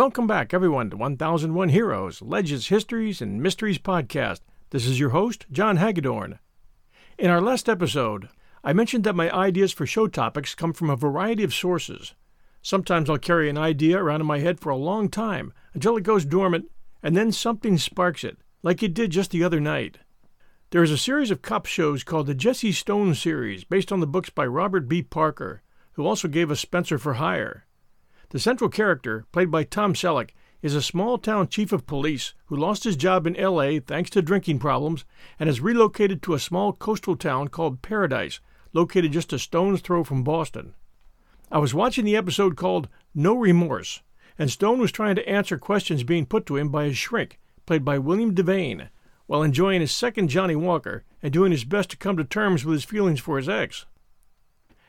Welcome back, everyone, to 1001 Heroes, Legends, Histories, and Mysteries podcast. This is your host, John Hagedorn. In our last episode, I mentioned that my ideas for show topics come from a variety of sources. Sometimes I'll carry an idea around in my head for a long time until it goes dormant, and then something sparks it, like it did just the other night. There is a series of cop shows called the Jesse Stone series, based on the books by Robert B. Parker, who also gave us Spencer for Hire. The central character, played by Tom Selleck, is a small town chief of police who lost his job in LA thanks to drinking problems and has relocated to a small coastal town called Paradise, located just a stone's throw from Boston. I was watching the episode called No Remorse, and Stone was trying to answer questions being put to him by his shrink, played by William Devane, while enjoying his second Johnnie Walker and doing his best to come to terms with his feelings for his ex.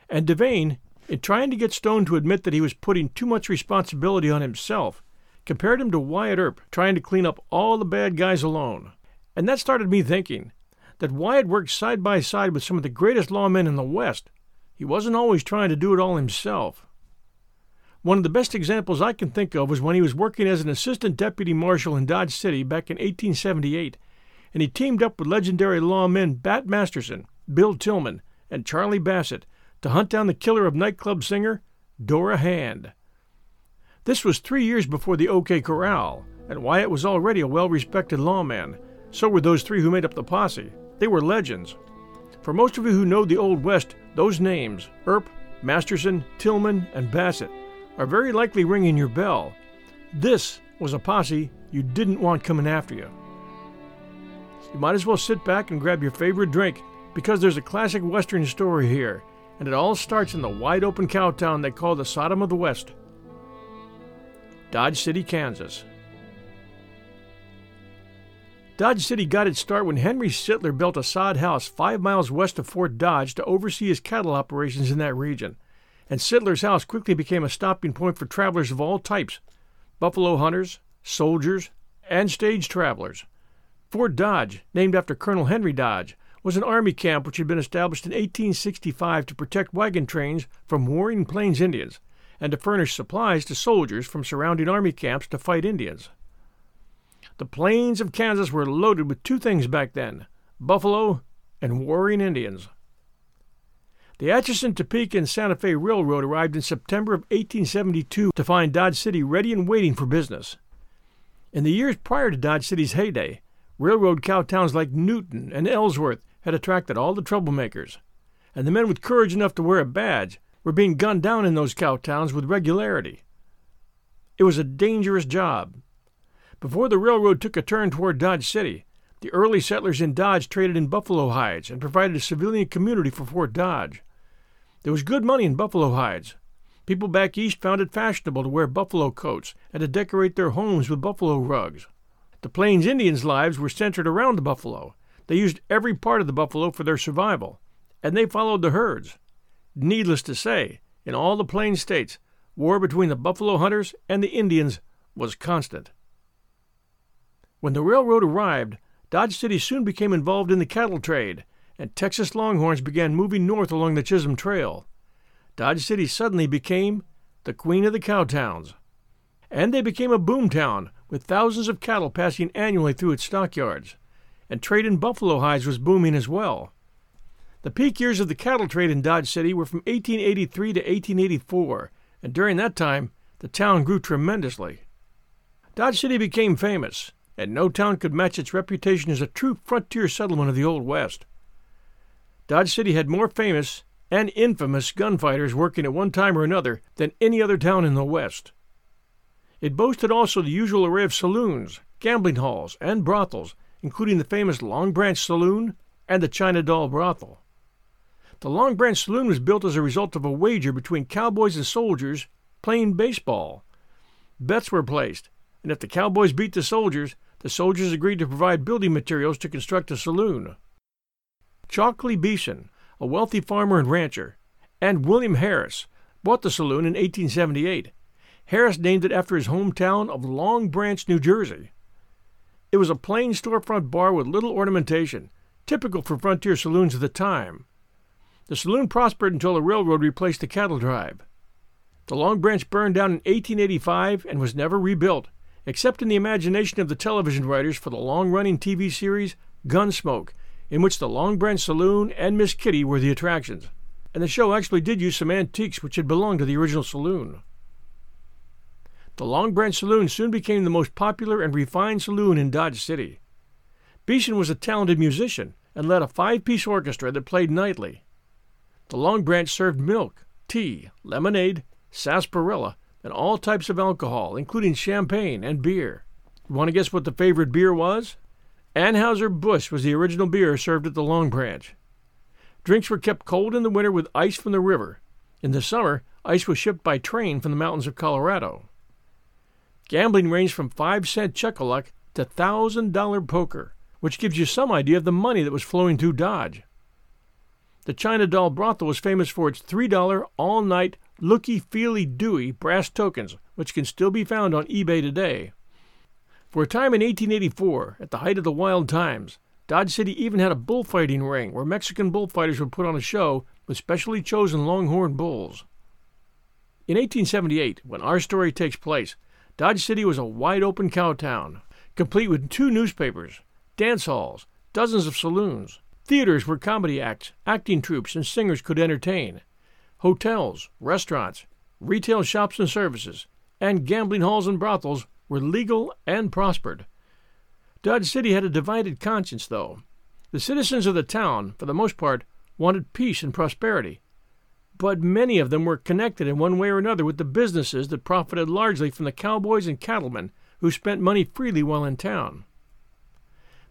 And Devane in trying to get Stone to admit that he was putting too much responsibility on himself, compared him to Wyatt Earp trying to clean up all the bad guys alone. And that started me thinking that Wyatt worked side by side with some of the greatest lawmen in the West. He wasn't always trying to do it all himself. One of the best examples I can think of was when he was working as an assistant deputy marshal in Dodge City back in 1878, and he teamed up with legendary lawmen Bat Masterson, Bill Tilghman, and Charlie Bassett to hunt down the killer of nightclub singer Dora Hand. This was three years before the OK Corral, and Wyatt was already a well respected lawman. So were those three who made up the posse. They were legends. For most of you who know the Old West, those names, Earp, Masterson, Tilghman, and Bassett, are very likely ringing your bell. This was a posse you didn't want coming after you. You might as well sit back and grab your favorite drink because there's a classic Western story here and it all starts in the wide open cow town they call the Sodom of the West Dodge City, Kansas. Dodge City got its start when Henry Sitler built a sod house five miles west of Fort Dodge to oversee his cattle operations in that region. And Sitler's house quickly became a stopping point for travelers of all types buffalo hunters, soldiers, and stage travelers. Fort Dodge, named after Colonel Henry Dodge, was an army camp which had been established in 1865 to protect wagon trains from warring Plains Indians and to furnish supplies to soldiers from surrounding army camps to fight Indians. The plains of Kansas were loaded with two things back then buffalo and warring Indians. The Atchison, Topeka, and Santa Fe Railroad arrived in September of 1872 to find Dodge City ready and waiting for business. In the years prior to Dodge City's heyday, railroad cow towns like Newton and Ellsworth had attracted all the troublemakers, and the men with courage enough to wear a badge were being gunned down in those cow towns with regularity. It was a dangerous job. Before the railroad took a turn toward Dodge City, the early settlers in Dodge traded in buffalo hides and provided a civilian community for Fort Dodge. There was good money in buffalo hides. People back east found it fashionable to wear buffalo coats and to decorate their homes with buffalo rugs. The Plains Indians' lives were centered around the buffalo, they used every part of the buffalo for their survival, and they followed the herds. Needless to say, in all the Plains states, war between the buffalo hunters and the Indians was constant. When the railroad arrived, Dodge City soon became involved in the cattle trade, and Texas Longhorns began moving north along the Chisholm Trail. Dodge City suddenly became the queen of the cow towns. And they became a boom town, with thousands of cattle passing annually through its stockyards and trade in buffalo hides was booming as well. The peak years of the cattle trade in Dodge City were from 1883 to 1884, and during that time, the town grew tremendously. Dodge City became famous, and no town could match its reputation as a true frontier settlement of the Old West. Dodge City had more famous and infamous gunfighters working at one time or another than any other town in the West. It boasted also the usual array of saloons, gambling halls, and brothels including the famous Long Branch Saloon and the China Doll Brothel. The Long Branch Saloon was built as a result of a wager between cowboys and soldiers playing baseball. Bets were placed, and if the cowboys beat the soldiers, the soldiers agreed to provide building materials to construct a saloon. Chalkley Beeson, a wealthy farmer and rancher, and William Harris bought the saloon in 1878. Harris named it after his hometown of Long Branch, New Jersey. It was a plain storefront bar with little ornamentation, typical for frontier saloons of the time. The saloon prospered until the railroad replaced the cattle drive. The Long Branch burned down in 1885 and was never rebuilt, except in the imagination of the television writers for the long running TV series Gunsmoke, in which the Long Branch Saloon and Miss Kitty were the attractions. And the show actually did use some antiques which had belonged to the original saloon. The Long Branch Saloon soon became the most popular and refined saloon in Dodge City. Beeson was a talented musician and led a five piece orchestra that played nightly. The Long Branch served milk, tea, lemonade, sarsaparilla, and all types of alcohol, including champagne and beer. You want to guess what the favorite beer was? Anheuser-Busch was the original beer served at the Long Branch. Drinks were kept cold in the winter with ice from the river. In the summer, ice was shipped by train from the mountains of Colorado. Gambling ranged from 5 cent chuck-a-luck to $1,000 poker, which gives you some idea of the money that was flowing through Dodge. The China Doll Brothel was famous for its $3 all night looky feely dewy brass tokens, which can still be found on eBay today. For a time in 1884, at the height of the wild times, Dodge City even had a bullfighting ring where Mexican bullfighters would put on a show with specially chosen longhorn bulls. In 1878, when our story takes place, Dodge City was a wide open cow town, complete with two newspapers, dance halls, dozens of saloons, theaters where comedy acts, acting troupes, and singers could entertain, hotels, restaurants, retail shops and services, and gambling halls and brothels were legal and prospered. Dodge City had a divided conscience, though. The citizens of the town, for the most part, wanted peace and prosperity, but many of them were connected in one way or another with the businesses that profited largely from the cowboys and cattlemen who spent money freely while in town.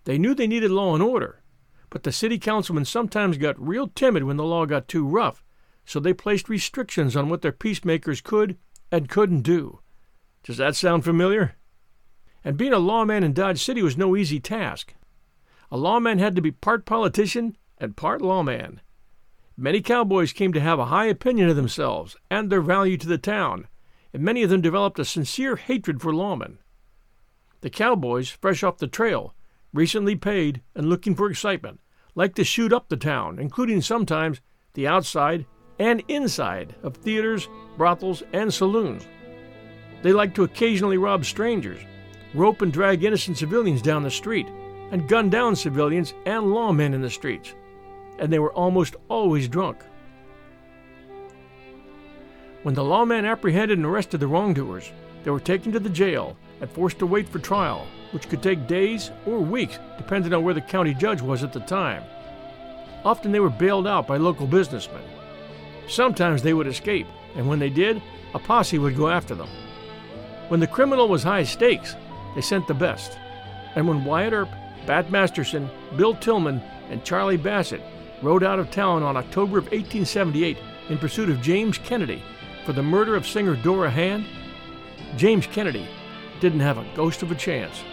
They knew they needed law and order, but the city councilmen sometimes got real timid when the law got too rough, so they placed restrictions on what their peacemakers could and couldn't do. Does that sound familiar? And being a lawman in Dodge City was no easy task. A lawman had to be part politician and part lawman. Many cowboys came to have a high opinion of themselves and their value to the town, and many of them developed a sincere hatred for lawmen. The cowboys, fresh off the trail, recently paid and looking for excitement, liked to shoot up the town, including sometimes the outside and inside of theaters, brothels, and saloons. They liked to occasionally rob strangers, rope and drag innocent civilians down the street, and gun down civilians and lawmen in the streets and they were almost always drunk. When the lawmen apprehended and arrested the wrongdoers, they were taken to the jail and forced to wait for trial, which could take days or weeks depending on where the county judge was at the time. Often they were bailed out by local businessmen. Sometimes they would escape, and when they did, a posse would go after them. When the criminal was high stakes, they sent the best. And when Wyatt Earp, Bat Masterson, Bill Tilghman, and Charlie Bassett rode out of town on October of 1878 in pursuit of James Kennedy for the murder of singer Dora Hand, James Kennedy didn't have a ghost of a chance.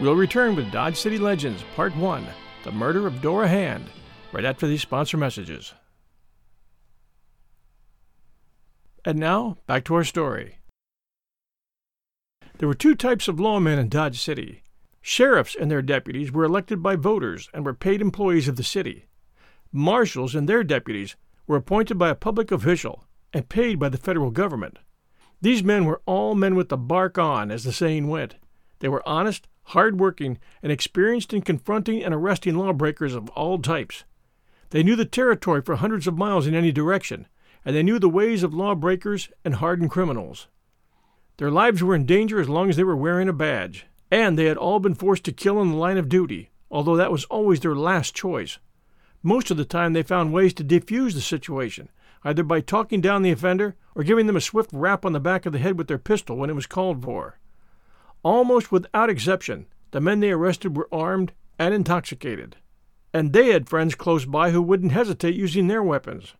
We'll return with Dodge City Legends Part 1 The Murder of Dora Hand right after these sponsor messages. And now, back to our story. There were two types of lawmen in Dodge City Sheriffs and their deputies were elected by voters and were paid employees of the city. Marshals and their deputies were appointed by a public official and paid by the federal government. These men were all men with the bark on, as the saying went. They were honest, hard-working, and experienced in confronting and arresting lawbreakers of all types. They knew the territory for hundreds of miles in any direction, and they knew the ways of lawbreakers and hardened criminals. Their lives were in danger as long as they were wearing a badge, and they had all been forced to kill in the line of duty, although that was always their last choice. Most of the time, they found ways to defuse the situation, either by talking down the offender or giving them a swift rap on the back of the head with their pistol when it was called for. Almost without exception, the men they arrested were armed and intoxicated, and they had friends close by who wouldn't hesitate using their weapons.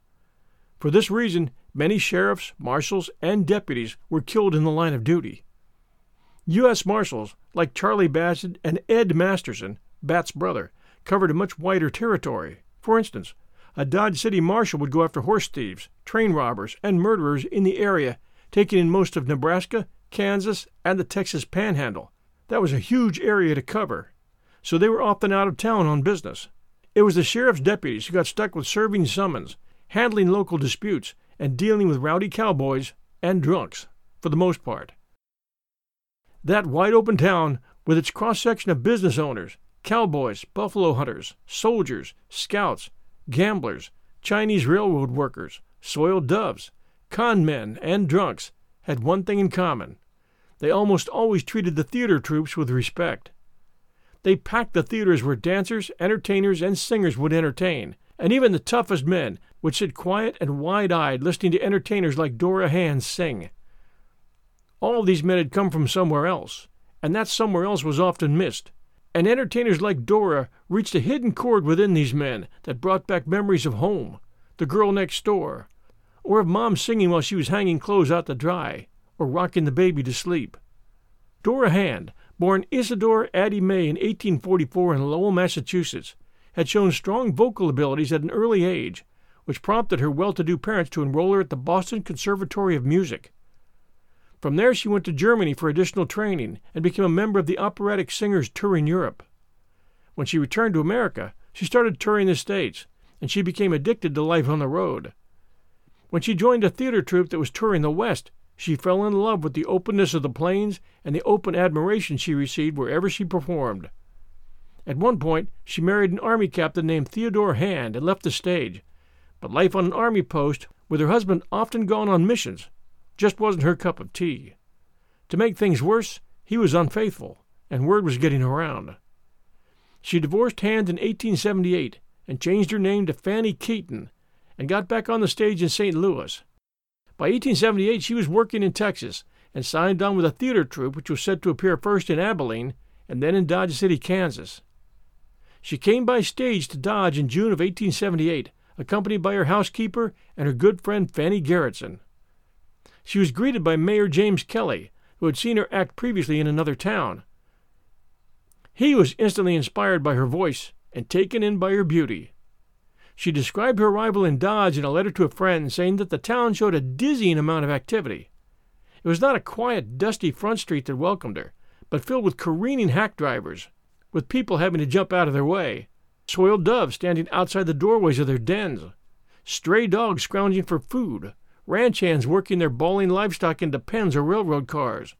For this reason, many sheriffs, marshals, and deputies were killed in the line of duty. U.S. Marshals, like Charlie Bassett and Ed Masterson, Bat's brother, covered a much wider territory. For instance, a Dodge City marshal would go after horse thieves, train robbers, and murderers in the area, taking in most of Nebraska, Kansas, and the Texas Panhandle. That was a huge area to cover, so they were often out of town on business. It was the sheriff's deputies who got stuck with serving summons, handling local disputes, and dealing with rowdy cowboys and drunks, for the most part. That wide open town, with its cross section of business owners, cowboys, buffalo hunters, soldiers, scouts, gamblers, Chinese railroad workers, soiled doves, con men, and drunks, had one thing in common. They almost always treated the theater troupes with respect. They packed the theaters where dancers, entertainers, and singers would entertain, and even the toughest men would sit quiet and wide eyed listening to entertainers like Dora Hand sing. All of these men had come from somewhere else, and that somewhere else was often missed. And entertainers like Dora reached a hidden chord within these men that brought back memories of home, the girl next door, or of mom singing while she was hanging clothes out to dry, or rocking the baby to sleep. Dora Hand, born Isadore Addie May in 1844 in Lowell, Massachusetts, had shown strong vocal abilities at an early age, which prompted her well to do parents to enroll her at the Boston Conservatory of Music. From there, she went to Germany for additional training and became a member of the operatic singers touring Europe. When she returned to America, she started touring the States, and she became addicted to life on the road. When she joined a theater troupe that was touring the West, she fell in love with the openness of the plains and the open admiration she received wherever she performed. At one point, she married an army captain named Theodore Hand and left the stage, but life on an army post, with her husband often gone on missions, just wasn't her cup of tea. To make things worse, he was unfaithful, and word was getting around. She divorced Hand in 1878 and changed her name to Fanny Keaton and got back on the stage in St. Louis. By 1878, she was working in Texas and signed on with a theater troupe which was set to appear first in Abilene and then in Dodge City, Kansas. She came by stage to Dodge in June of 1878, accompanied by her housekeeper and her good friend Fanny Garretson. She was greeted by Mayor James Kelly, who had seen her act previously in another town. He was instantly inspired by her voice and taken in by her beauty. She described her arrival in Dodge in a letter to a friend, saying that the town showed a dizzying amount of activity. It was not a quiet, dusty front street that welcomed her, but filled with careening hack drivers, with people having to jump out of their way, soiled doves standing outside the doorways of their dens, stray dogs scrounging for food, ranch hands working their bawling livestock into pens or railroad cars,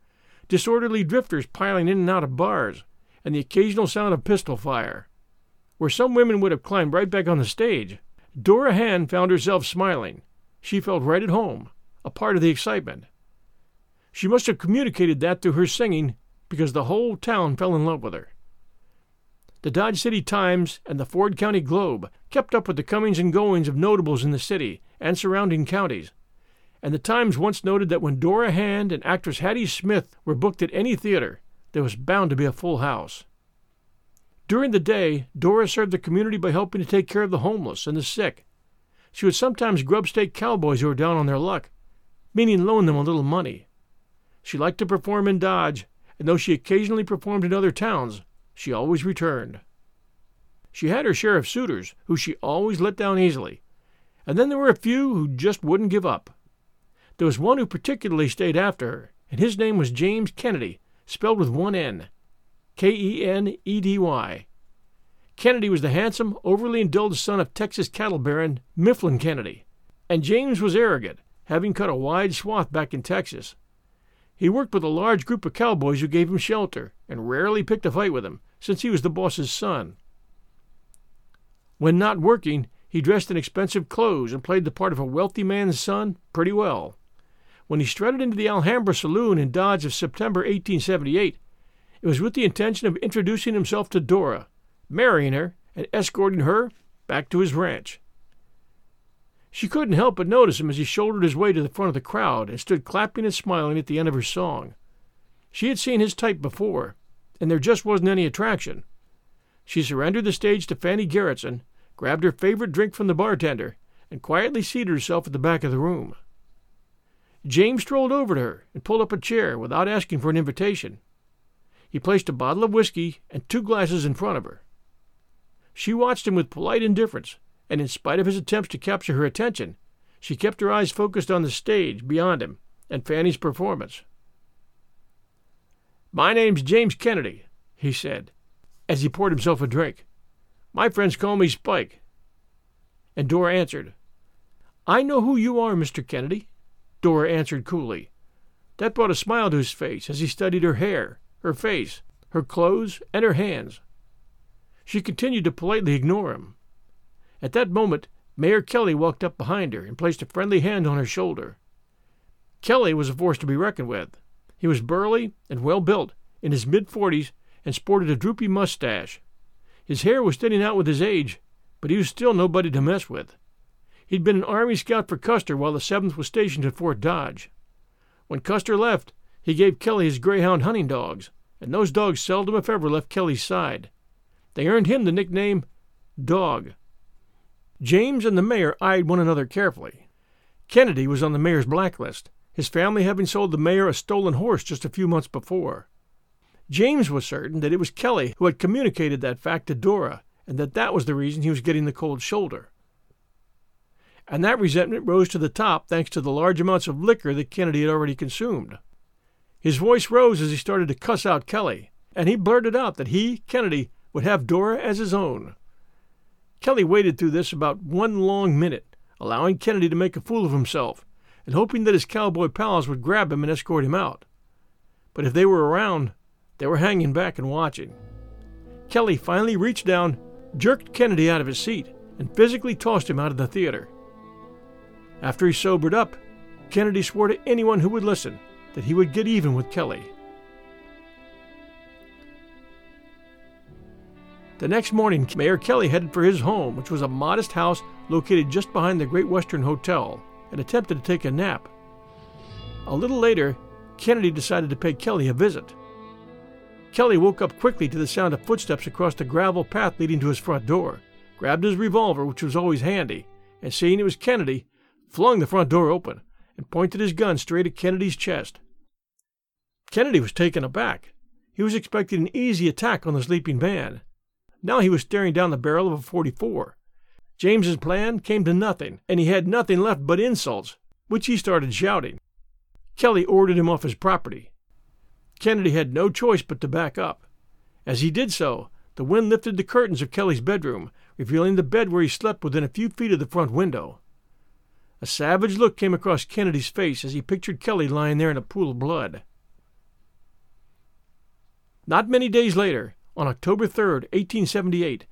disorderly drifters piling in and out of bars, and the occasional sound of pistol fire. Where some women would have climbed right back on the stage, Dora Hand found herself smiling. She felt right at home, a part of the excitement. She must have communicated that through her singing because the whole town fell in love with her. The Dodge City Times and the Ford County Globe kept up with the comings and goings of notables in the city and surrounding counties, and the Times once noted that when Dora Hand and actress Hattie Smith were booked at any theater, there was bound to be a full house. During the day, Dora served the community by helping to take care of the homeless and the sick. She would sometimes grubstake cowboys who were down on their luck, meaning loan them a little money. She liked to perform in Dodge, and though she occasionally performed in other towns, she always returned. She had her share of suitors, who she always let down easily, and then there were a few who just wouldn't give up. There was one who particularly stayed after her, and his name was James Kennedy, spelled with one N K E N E D Y. Kennedy was the handsome, overly indulged son of Texas cattle baron Mifflin Kennedy, and James was arrogant, having cut a wide swath back in Texas. He worked with a large group of cowboys who gave him shelter, and rarely picked a fight with them, since he was the boss's son. When not working, he dressed in expensive clothes and played the part of a wealthy man's son pretty well when he strutted into the Alhambra saloon in Dodge of September 1878, it was with the intention of introducing himself to Dora, marrying her, and escorting her back to his ranch. She couldn't help but notice him as he shouldered his way to the front of the crowd and stood clapping and smiling at the end of her song. She had seen his type before, and there just wasn't any attraction. She surrendered the stage to Fanny Garretson, grabbed her favorite drink from the bartender, and quietly seated herself at the back of the room. James strolled over to her and pulled up a chair without asking for an invitation. He placed a bottle of whiskey and two glasses in front of her. She watched him with polite indifference, and in spite of his attempts to capture her attention, she kept her eyes focused on the stage beyond him and Fanny's performance. My name's James Kennedy, he said, as he poured himself a drink. My friends call me Spike. And Dora answered, I know who you are, Mr. Kennedy, Dora answered coolly. That brought a smile to his face as he studied her hair, her face, her clothes, and her hands. She continued to politely ignore him. At that moment, Mayor Kelly walked up behind her and placed a friendly hand on her shoulder. Kelly was a force to be reckoned with. He was burly and well built, in his mid forties, and sported a droopy mustache. His hair was thinning out with his age, but he was still nobody to mess with. He'd been an Army scout for Custer while the 7th was stationed at Fort Dodge. When Custer left, he gave Kelly his greyhound hunting dogs, and those dogs seldom if ever left Kelly's side. They earned him the nickname Dog. James and the mayor eyed one another carefully. Kennedy was on the mayor's blacklist, his family having sold the mayor a stolen horse just a few months before. James was certain that it was Kelly who had communicated that fact to Dora, and that that was the reason he was getting the cold shoulder and that resentment rose to the top thanks to the large amounts of liquor that Kennedy had already consumed. His voice rose as he started to cuss out Kelly, and he blurted out that he, Kennedy, would have Dora as his own. Kelly waited through this about one long minute, allowing Kennedy to make a fool of himself, and hoping that his cowboy pals would grab him and escort him out. But if they were around, they were hanging back and watching. Kelly finally reached down, jerked Kennedy out of his seat, and physically tossed him out of the theater. After he sobered up, Kennedy swore to anyone who would listen that he would get even with Kelly. The next morning, Mayor Kelly headed for his home, which was a modest house located just behind the Great Western Hotel, and attempted to take a nap. A little later, Kennedy decided to pay Kelly a visit. Kelly woke up quickly to the sound of footsteps across the gravel path leading to his front door, grabbed his revolver, which was always handy, and seeing it was Kennedy, flung the front door open, and pointed his gun straight at Kennedy's chest. Kennedy was taken aback. He was expecting an easy attack on the sleeping man. Now he was staring down the barrel of a 44. James's plan came to nothing, and he had nothing left but insults, which he started shouting. Kelly ordered him off his property. Kennedy had no choice but to back up. As he did so, the wind lifted the curtains of Kelly's bedroom, revealing the bed where he slept within a few feet of the front window. A savage look came across Kennedy's face as he pictured Kelly lying there in a pool of blood. Not many days later, on October 3, 1878,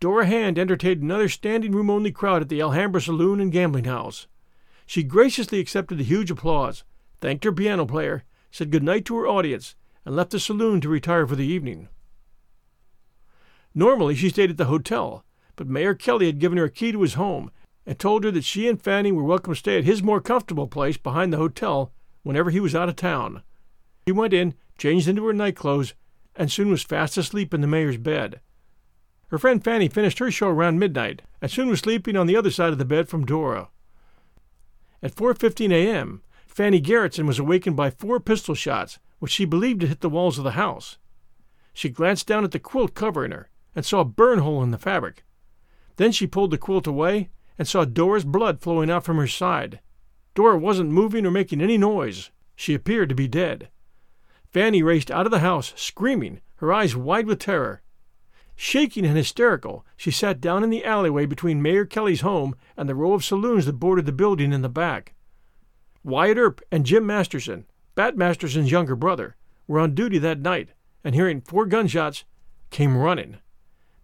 Dora Hand entertained another standing room only crowd at the Alhambra Saloon and Gambling House. She graciously accepted the huge applause, thanked her piano player, said good night to her audience, and left the saloon to retire for the evening. Normally she stayed at the hotel, but Mayor Kelly had given her a key to his home and told her that she and Fanny were welcome to stay at his more comfortable place behind the hotel whenever he was out of town. She went in, changed into her nightclothes, and soon was fast asleep in the mayor's bed. Her friend Fanny finished her show around midnight, and soon was sleeping on the other side of the bed from Dora. At 4:15 a.m., Fanny Garretson was awakened by four pistol shots, which she believed had hit the walls of the house. She glanced down at the quilt covering her and saw a burn hole in the fabric. Then she pulled the quilt away and saw Dora's blood flowing out from her side. Dora wasn't moving or making any noise. She appeared to be dead. Fanny raced out of the house, screaming, her eyes wide with terror. Shaking and hysterical, she sat down in the alleyway between Mayor Kelly's home and the row of saloons that bordered the building in the back. Wyatt Earp and Jim Masterson, Bat Masterson's younger brother, were on duty that night, and hearing four gunshots, came running.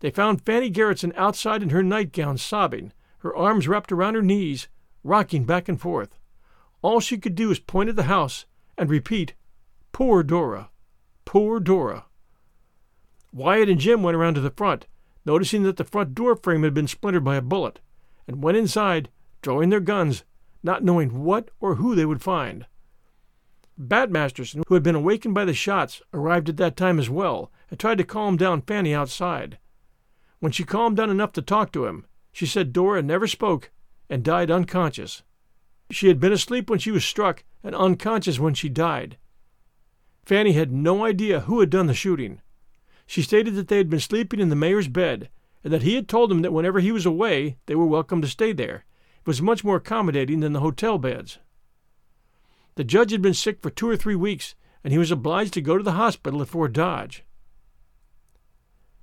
They found Fanny Garretson outside in her nightgown, sobbing, her arms wrapped around her knees, rocking back and forth. All she could do was point at the house and repeat, Poor Dora! Poor Dora! Wyatt and Jim went around to the front, noticing that the front door frame had been splintered by a bullet, and went inside, drawing their guns, not knowing what or who they would find. Bat Masterson, who had been awakened by the shots, arrived at that time as well, and tried to calm down Fanny outside. When she calmed down enough to talk to him, she said Dora never spoke and died unconscious. She had been asleep when she was struck and unconscious when she died. Fanny had no idea who had done the shooting. She stated that they had been sleeping in the mayor's bed and that he had told them that whenever he was away they were welcome to stay there. It was much more accommodating than the hotel beds. The judge had been sick for two or three weeks, and he was obliged to go to the hospital at Fort Dodge.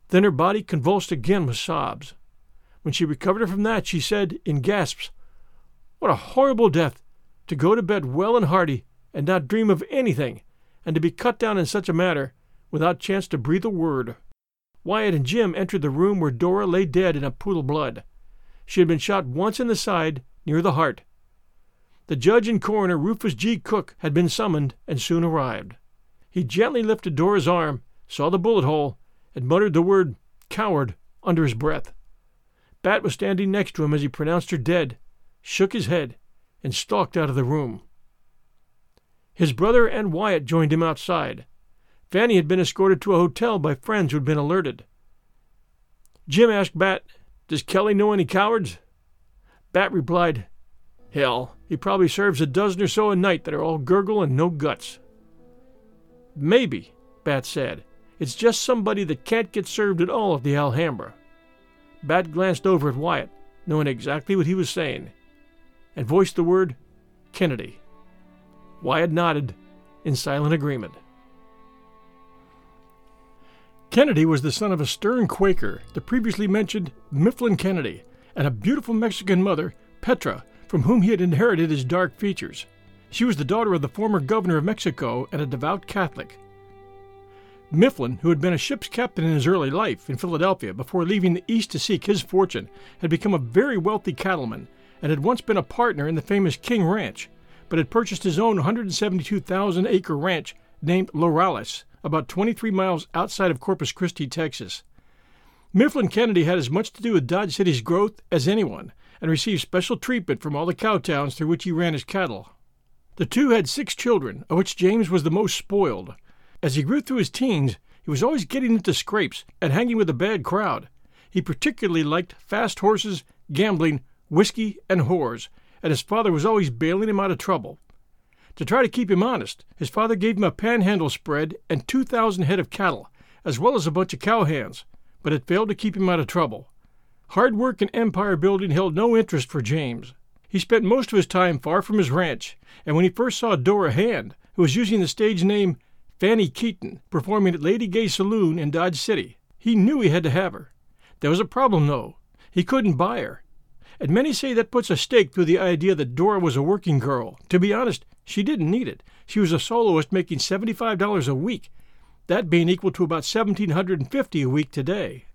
Then her body convulsed again with sobs. When she recovered from that, she said, in gasps, What a horrible death! To go to bed well and hearty, and not dream of anything, and to be cut down in such a manner, without chance to breathe a word. Wyatt and Jim entered the room where Dora lay dead in a pool of blood. She had been shot once in the side, near the heart. The judge and coroner, Rufus G. Cook, had been summoned and soon arrived. He gently lifted Dora's arm, saw the bullet hole, and muttered the word coward under his breath. Bat was standing next to him as he pronounced her dead, shook his head, and stalked out of the room. His brother and Wyatt joined him outside. Fanny had been escorted to a hotel by friends who had been alerted. Jim asked Bat, Does Kelly know any cowards? Bat replied, Hell, he probably serves a dozen or so a night that are all gurgle and no guts. Maybe, Bat said. It's just somebody that can't get served at all at the Alhambra. Bat glanced over at Wyatt, knowing exactly what he was saying, and voiced the word Kennedy. Wyatt nodded in silent agreement. Kennedy was the son of a stern Quaker, the previously mentioned Mifflin Kennedy, and a beautiful Mexican mother, Petra, from whom he had inherited his dark features. She was the daughter of the former governor of Mexico and a devout Catholic. Mifflin, who had been a ship's captain in his early life in Philadelphia before leaving the East to seek his fortune, had become a very wealthy cattleman and had once been a partner in the famous King Ranch, but had purchased his own 172,000 acre ranch named Laureles, about 23 miles outside of Corpus Christi, Texas. Mifflin Kennedy had as much to do with Dodge City's growth as anyone, and received special treatment from all the cow towns through which he ran his cattle. The two had six children, of which James was the most spoiled. As he grew through his teens, he was always getting into scrapes and hanging with a bad crowd. He particularly liked fast horses, gambling, whiskey, and whores, and his father was always bailing him out of trouble. To try to keep him honest, his father gave him a panhandle spread and 2,000 head of cattle, as well as a bunch of cowhands, but it failed to keep him out of trouble. Hard work and empire building held no interest for James. He spent most of his time far from his ranch, and when he first saw Dora Hand, who was using the stage name Fanny Keaton, performing at Lady Gay Saloon in Dodge City, he knew he had to have her. There was a problem, though. He couldn't buy her. And many say that puts a stake through the idea that Dora was a working girl. To be honest, she didn't need it. She was a soloist making $75 a week, that being equal to about $1,750 a week today.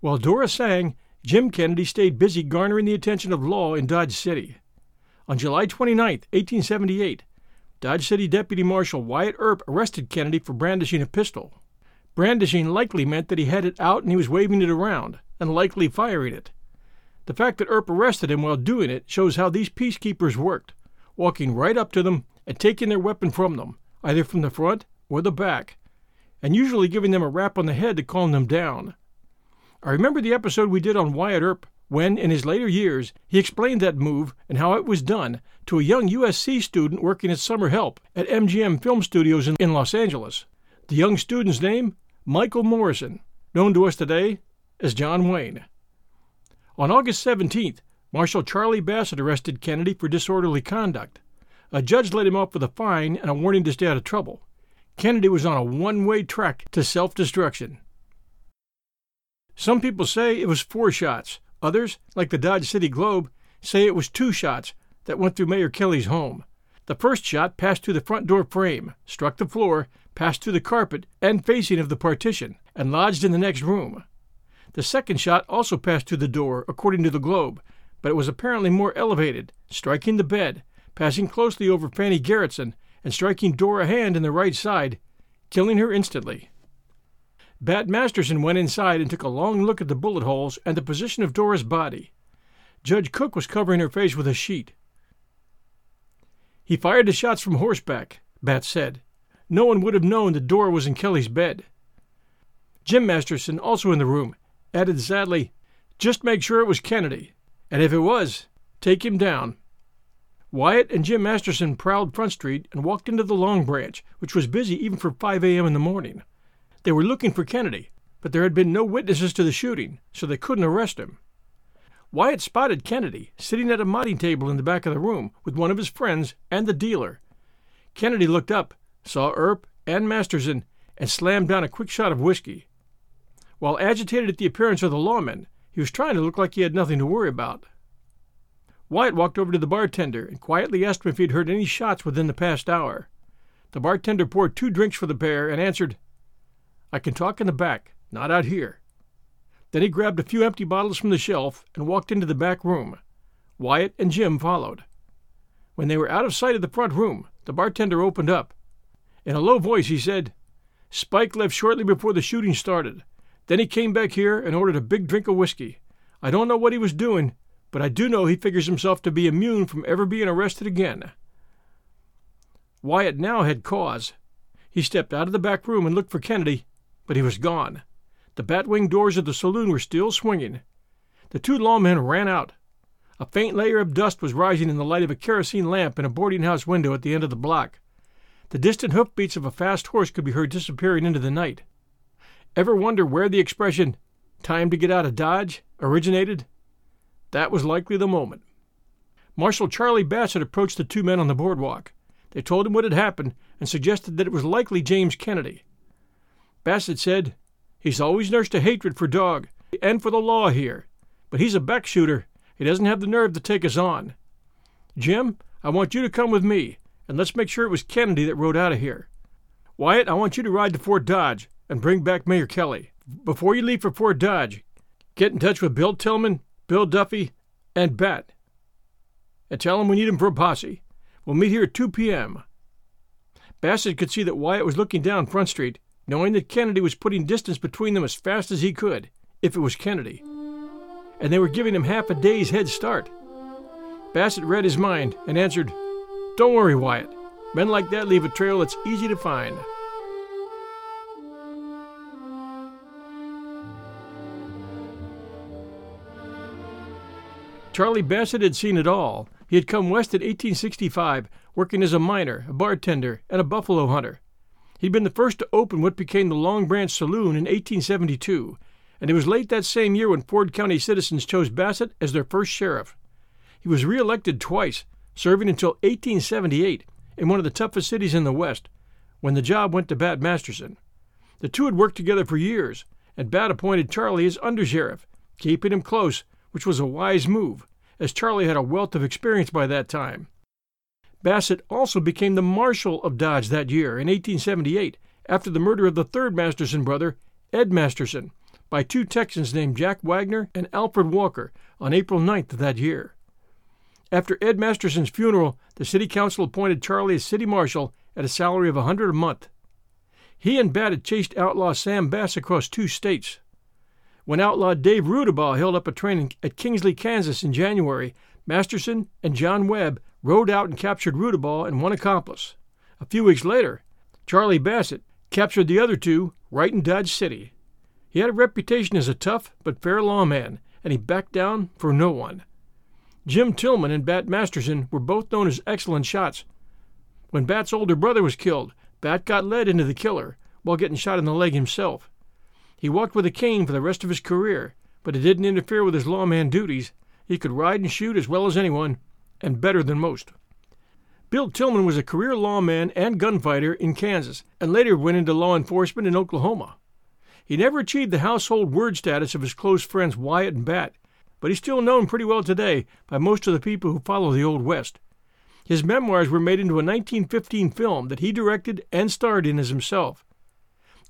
While Dora sang, Jim Kennedy stayed busy garnering the attention of law in Dodge City. On July 29, 1878, Dodge City Deputy Marshal Wyatt Earp arrested Kennedy for brandishing a pistol. Brandishing likely meant that he had it out and he was waving it around, and likely firing it. The fact that Earp arrested him while doing it shows how these peacekeepers worked walking right up to them and taking their weapon from them, either from the front or the back, and usually giving them a rap on the head to calm them down. I remember the episode we did on Wyatt Earp when, in his later years, he explained that move and how it was done to a young USC student working as summer help at MGM Film Studios in, Los Angeles. The young student's name? Michael Morrison, known to us today as John Wayne. On August 17th, Marshal Charlie Bassett arrested Kennedy for disorderly conduct. A judge let him off with a fine and a warning to stay out of trouble. Kennedy was on a one way track to self destruction. Some people say it was four shots. Others, like the Dodge City Globe, say it was two shots that went through Mayor Kelly's home. The first shot passed through the front door frame, struck the floor, passed through the carpet and facing of the partition, and lodged in the next room. The second shot also passed through the door, according to the Globe, but it was apparently more elevated, striking the bed, passing closely over Fanny Garretson, and striking Dora Hand in the right side, killing her instantly. Bat Masterson went inside and took a long look at the bullet holes and the position of Dora's body. Judge Cook was covering her face with a sheet. He fired the shots from horseback, Bat said. No one would have known that Dora was in Kelly's bed. Jim Masterson, also in the room, added sadly, Just make sure it was Kennedy and if it was, take him down. Wyatt and Jim Masterson prowled Front Street and walked into the Long Branch, which was busy even for 5 a.m. in the morning. They were looking for Kennedy, but there had been no witnesses to the shooting, so they couldn't arrest him. Wyatt spotted Kennedy sitting at a mighty table in the back of the room with one of his friends and the dealer. Kennedy looked up, saw Earp and Masterson, and slammed down a quick shot of whiskey. While agitated at the appearance of the lawmen, he was trying to look like he had nothing to worry about. Wyatt walked over to the bartender and quietly asked him if he'd heard any shots within the past hour. The bartender poured two drinks for the pair and answered, I can talk in the back, not out here. Then he grabbed a few empty bottles from the shelf and walked into the back room. Wyatt and Jim followed. When they were out of sight of the front room, the bartender opened up. In a low voice, he said, Spike left shortly before the shooting started. Then he came back here and ordered a big drink of whiskey. I don't know what he was doing, but I do know he figures himself to be immune from ever being arrested again. Wyatt now had cause. He stepped out of the back room and looked for Kennedy, but he was gone. The batwing doors of the saloon were still swinging. The two lawmen ran out. A faint layer of dust was rising in the light of a kerosene lamp in a boarding house window at the end of the block. The distant hoofbeats of a fast horse could be heard disappearing into the night. Ever wonder where the expression, time to get out of Dodge, originated? That was likely the moment. Marshal Charlie Bassett approached the two men on the boardwalk. They told him what had happened and suggested that it was likely James Kennedy. Bassett said, He's always nursed a hatred for Dog and for the law here, but he's a back shooter. He doesn't have the nerve to take us on. Jim, I want you to come with me, and let's make sure it was Kennedy that rode out of here. Wyatt, I want you to ride to Fort Dodge and bring back Mayor Kelly. Before you leave for Fort Dodge, get in touch with Bill Tilghman Bill Duffy, and Bat. And tell him we need him for a posse. We'll meet here at 2 p.m. Bassett could see that Wyatt was looking down Front Street, knowing that Kennedy was putting distance between them as fast as he could, if it was Kennedy. And they were giving him half a day's head start. Bassett read his mind and answered, Don't worry, Wyatt. Men like that leave a trail that's easy to find. Charlie Bassett had seen it all. He had come west in 1865, working as a miner, a bartender, and a buffalo hunter. He'd been the first to open what became the Long Branch Saloon in 1872, and it was late that same year when Ford County citizens chose Bassett as their first sheriff. He was reelected twice, serving until 1878 in one of the toughest cities in the West, when the job went to Bat Masterson. The two had worked together for years, and Bat appointed Charlie as undersheriff, keeping him close which was a wise move, as Charlie had a wealth of experience by that time. Bassett also became the Marshal of Dodge that year in 1878 after the murder of the third Masterson brother, Ed Masterson, by two Texans named Jack Wagner and Alfred Walker on April 9th of that year. After Ed Masterson's funeral, the city council appointed Charlie as city marshal at a salary of a hundred a month. He and Bat had chased outlaw Sam Bass across two states. When outlaw Dave Rudabaugh held up a train at Kinsley, Kansas in January, Masterson and John Webb rode out and captured Rudabaugh and one accomplice. A few weeks later, Charlie Bassett captured the other two right in Dodge City. He had a reputation as a tough but fair lawman, and he backed down for no one. Jim Tilghman and Bat Masterson were both known as excellent shots. When Bat's older brother was killed, Bat got lead into the killer while getting shot in the leg himself. He walked with a cane for the rest of his career, but it didn't interfere with his lawman duties. He could ride and shoot as well as anyone, and better than most. Bill Tilghman was a career lawman and gunfighter in Kansas, and later went into law enforcement in Oklahoma. He never achieved the household word status of his close friends Wyatt and Bat, but he's still known pretty well today by most of the people who follow the Old West. His memoirs were made into a 1915 film that he directed and starred in as himself.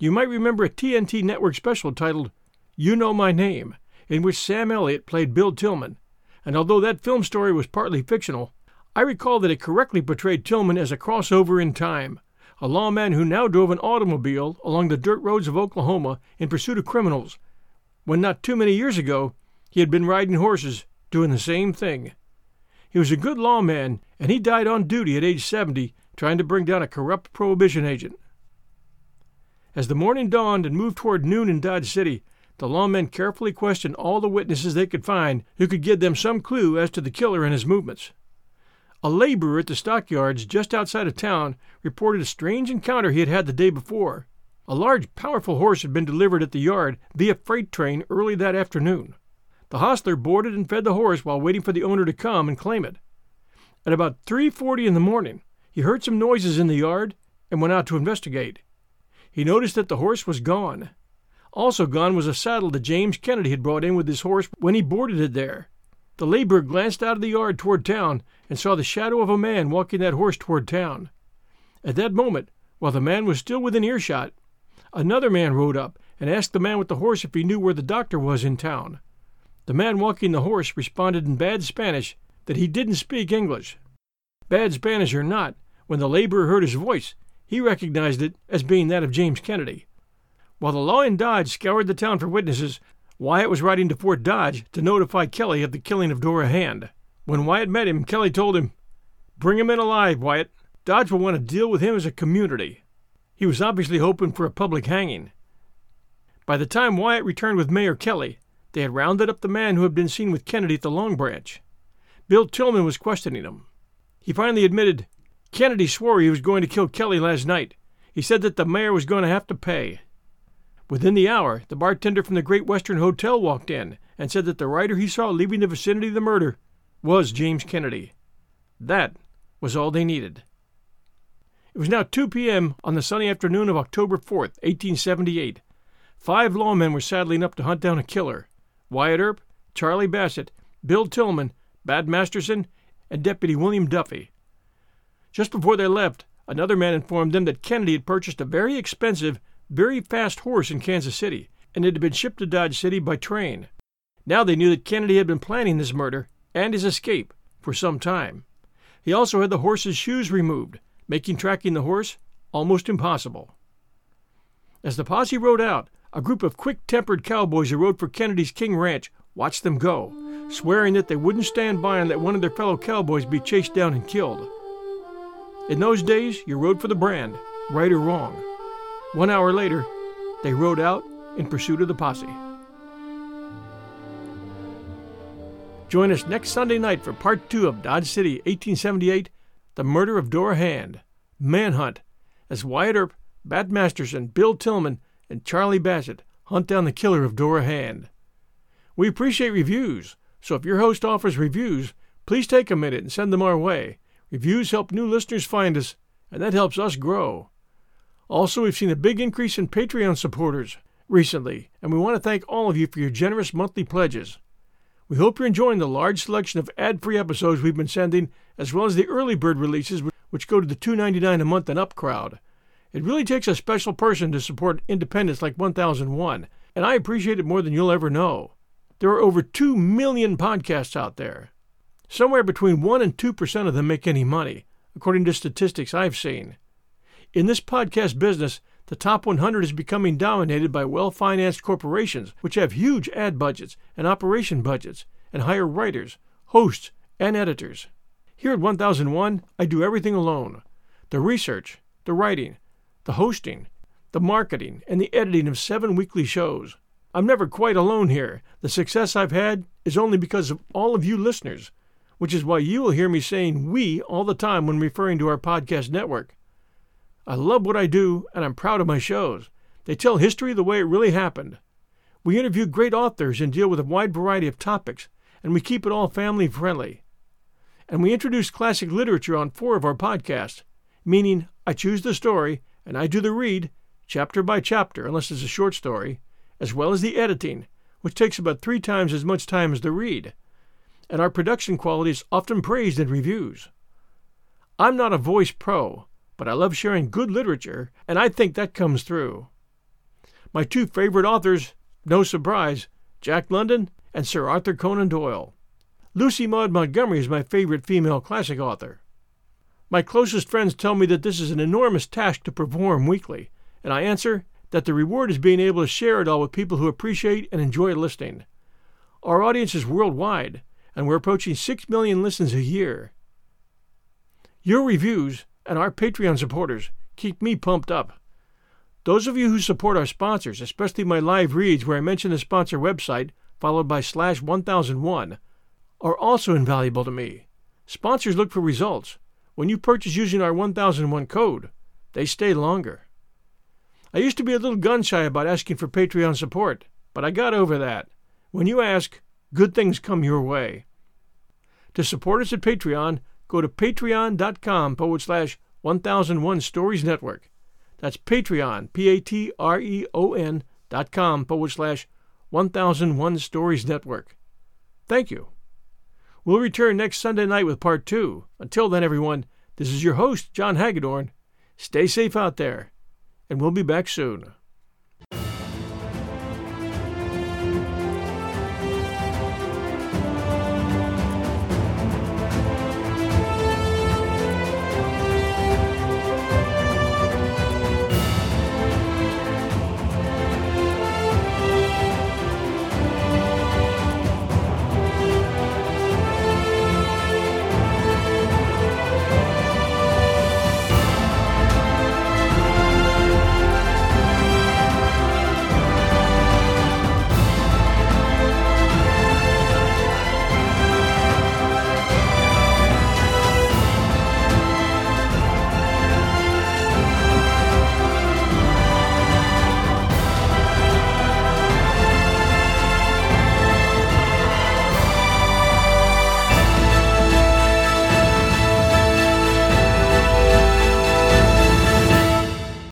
You might remember a TNT network special titled You Know My Name, in which Sam Elliott played Bill Tilghman, and although that film story was partly fictional, I recall that it correctly portrayed Tilghman as a crossover in time, a lawman who now drove an automobile along the dirt roads of Oklahoma in pursuit of criminals, when not too many years ago he had been riding horses doing the same thing. He was a good lawman, and he died on duty at age 70 trying to bring down a corrupt prohibition agent. As the morning dawned and moved toward noon in Dodge City, the lawmen carefully questioned all the witnesses they could find who could give them some clue as to the killer and his movements. A laborer at the stockyards just outside of town reported a strange encounter he had had the day before. A large, powerful horse had been delivered at the yard via freight train early that afternoon. The hostler boarded and fed the horse while waiting for the owner to come and claim it. At about 3:40 in the morning, he heard some noises in the yard and went out to investigate he noticed that the horse was gone. Also gone was a saddle that James Kennedy had brought in with his horse when he boarded it there. The laborer glanced out of the yard toward town and saw the shadow of a man walking that horse toward town. At that moment, while the man was still within earshot, another man rode up and asked the man with the horse if he knew where the doctor was in town. The man walking the horse responded in bad Spanish that he didn't speak English. Bad Spanish or not, when the laborer heard his voice, he recognized it as being that of James Kennedy. While the law in Dodge scoured the town for witnesses, Wyatt was riding to Fort Dodge to notify Kelly of the killing of Dora Hand. When Wyatt met him, Kelly told him, Bring him in alive, Wyatt. Dodge will want to deal with him as a community. He was obviously hoping for a public hanging. By the time Wyatt returned with Mayor Kelly, they had rounded up the man who had been seen with Kennedy at the Long Branch. Bill Tilghman was questioning him. He finally admitted Kennedy swore he was going to kill Kelly last night. He said that the mayor was going to have to pay. Within the hour, the bartender from the Great Western Hotel walked in and said that the rider he saw leaving the vicinity of the murder was James Kennedy. That was all they needed. It was now 2 p.m. on the sunny afternoon of October 4th, 1878. Five lawmen were saddling up to hunt down a killer Wyatt Earp, Charlie Bassett, Bill Tilghman, Bat Masterson, and Deputy William Duffy. Just before they left, another man informed them that Kennedy had purchased a very expensive very fast horse in Kansas City, and it had been shipped to Dodge City by train. Now they knew that Kennedy had been planning this murder and his escape for some time. He also had the horse's shoes removed, making tracking the horse almost impossible. As the posse rode out, a group of quick tempered cowboys who rode for Kennedy's King Ranch watched them go, swearing that they wouldn't stand by and let one of their fellow cowboys be chased down and killed. In those days, you rode for the brand, right or wrong. One hour later, they rode out in pursuit of the posse. Join us next Sunday night for part two of Dodge City 1878 The Murder of Dora Hand, Manhunt, as Wyatt Earp, Bat Masterson, Bill Tilghman, and Charlie Bassett hunt down the killer of Dora Hand. We appreciate reviews, so if your host offers reviews, please take a minute and send them our way. Reviews help new listeners find us, and that helps us grow. Also, we've seen a big increase in Patreon supporters recently, and we want to thank all of you for your generous monthly pledges. We hope you're enjoying the large selection of ad free episodes we've been sending, as well as the early bird releases, which go to the $2.99 a month and up crowd. It really takes a special person to support independents like 1001, and I appreciate it more than you'll ever know. There are over 2 million podcasts out there. Somewhere between 1 and 2% of them make any money, according to statistics I've seen. In this podcast business, the top 100 is becoming dominated by well financed corporations which have huge ad budgets and operation budgets and hire writers, hosts, and editors. Here at 1001, I do everything alone the research, the writing, the hosting, the marketing, and the editing of seven weekly shows. I'm never quite alone here. The success I've had is only because of all of you listeners, which is why you will hear me saying we all the time when referring to our podcast network. I love what I do, and I'm proud of my shows. They tell history the way it really happened. We interview great authors and deal with a wide variety of topics, and we keep it all family friendly. And we introduce classic literature on four of our podcasts, meaning I choose the story and I do the read, chapter by chapter, unless it's a short story, as well as the editing, which takes about three times as much time as the read. And our production quality is often praised in reviews. I'm not a voice pro, but I love sharing good literature, and I think that comes through. My two favorite authors, no surprise, Jack London and Sir Arthur Conan Doyle. Lucy Maud Montgomery is my favorite female classic author. My closest friends tell me that this is an enormous task to perform weekly, and I answer that the reward is being able to share it all with people who appreciate and enjoy listening. Our audience is worldwide, and we're approaching 6 million listens a year. Your reviews and our Patreon supporters keep me pumped up. Those of you who support our sponsors, especially my live reads where I mention the sponsor website followed by slash 1001, are also invaluable to me. Sponsors look for results. When you purchase using our 1001 code, they stay longer. I used to be a little gun shy about asking for Patreon support, but I got over that. When you ask, good things come your way. To support us at Patreon, go to patreon.com forward slash 1001 Stories Network. That's Patreon, P A T R E O N dot com forward slash 1001 Stories Network. Thank you. We'll return next Sunday night with part two. Until then, everyone, this is your host, John Hagedorn. Stay safe out there, and we'll be back soon.